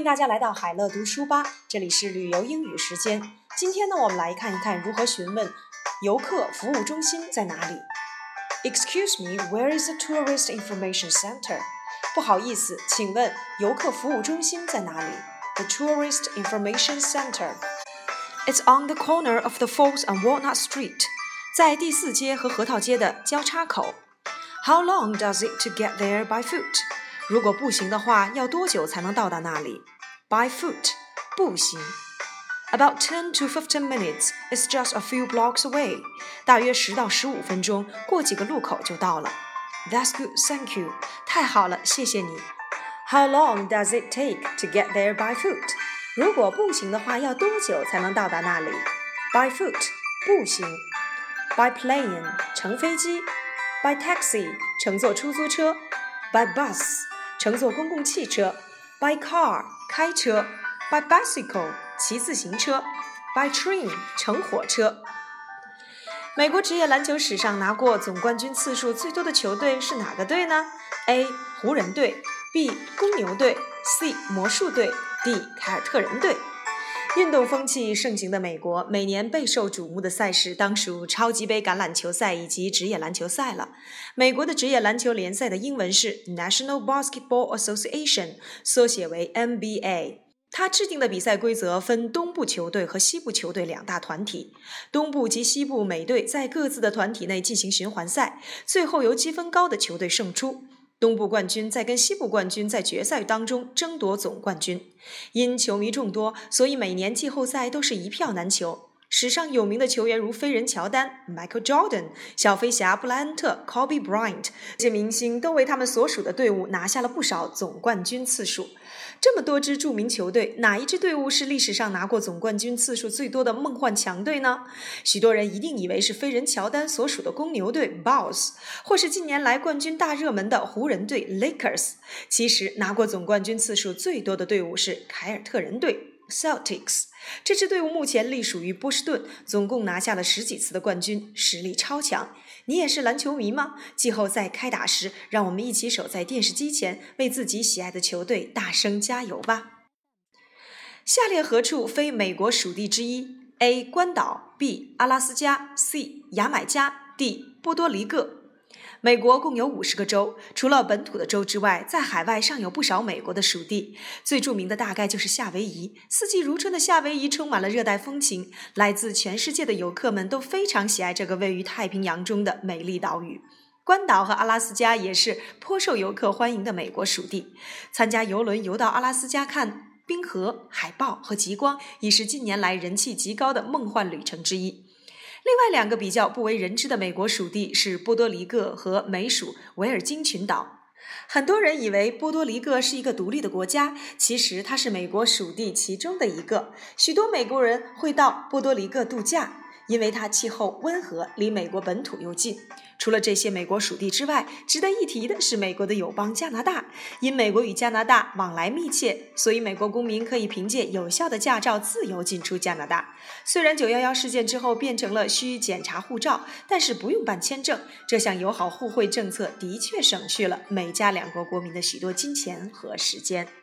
迎大家来到海乐读书吧，这里是旅游英语时间。今天呢，我们来看一看如何询问游客服务中心在哪里。Excuse me, where is the tourist information center？不好意思，请问游客服务中心在哪里？The tourist information center. It's on the corner of the Fourth and Walnut Street，在第四街和核桃街的交叉口。How long does it to get there by foot？如果步行的话，要多久才能到达那里 ？By foot，步行。About ten to fifteen minutes. It's just a few blocks away. 大约十到十五分钟，过几个路口就到了。That's good, thank you. 太好了，谢谢你。How long does it take to get there by foot? 如果步行的话，要多久才能到达那里？By foot，步行。By plane，乘飞机。By taxi，乘坐出租车。By bus。乘坐公共汽车 ，by car 开车，by bicycle 骑自行车，by train 乘火车。美国职业篮球史上拿过总冠军次数最多的球队是哪个队呢？A. 湖人队，B. 公牛队，C. 魔术队，D. 凯尔特人队。运动风气盛行的美国，每年备受瞩目的赛事当属超级杯橄榄球赛以及职业篮球赛了。美国的职业篮球联赛的英文是 National Basketball Association，缩写为 NBA。它制定的比赛规则分东部球队和西部球队两大团体，东部及西部每队在各自的团体内进行循环赛，最后由积分高的球队胜出。东部冠军在跟西部冠军在决赛当中争夺总冠军。因球迷众多，所以每年季后赛都是一票难求。史上有名的球员如飞人乔丹 （Michael Jordan）、小飞侠布莱恩特 （Kobe Bryant） 这些明星都为他们所属的队伍拿下了不少总冠军次数。这么多支著名球队，哪一支队伍是历史上拿过总冠军次数最多的梦幻强队呢？许多人一定以为是飞人乔丹所属的公牛队 （Bulls），或是近年来冠军大热门的湖人队 （Lakers）。其实，拿过总冠军次数最多的队伍是凯尔特人队 （Celtics）。这支队伍目前隶属于波士顿，总共拿下了十几次的冠军，实力超强。你也是篮球迷吗？季后赛开打时，让我们一起守在电视机前，为自己喜爱的球队大声加油吧！下列何处非美国属地之一？A. 关岛 B. 阿拉斯加 C. 牙买加 D. 波多黎各美国共有五十个州，除了本土的州之外，在海外尚有不少美国的属地。最著名的大概就是夏威夷。四季如春的夏威夷充满了热带风情，来自全世界的游客们都非常喜爱这个位于太平洋中的美丽岛屿。关岛和阿拉斯加也是颇受游客欢迎的美国属地。参加游轮游到阿拉斯加看冰河、海豹和极光，已是近年来人气极高的梦幻旅程之一。另外两个比较不为人知的美国属地是波多黎各和美属维尔京群岛。很多人以为波多黎各是一个独立的国家，其实它是美国属地其中的一个。许多美国人会到波多黎各度假。因为它气候温和，离美国本土又近。除了这些美国属地之外，值得一提的是美国的友邦加拿大。因美国与加拿大往来密切，所以美国公民可以凭借有效的驾照自由进出加拿大。虽然911事件之后变成了需检查护照，但是不用办签证。这项友好互惠政策的确省去了美加两国国民的许多金钱和时间。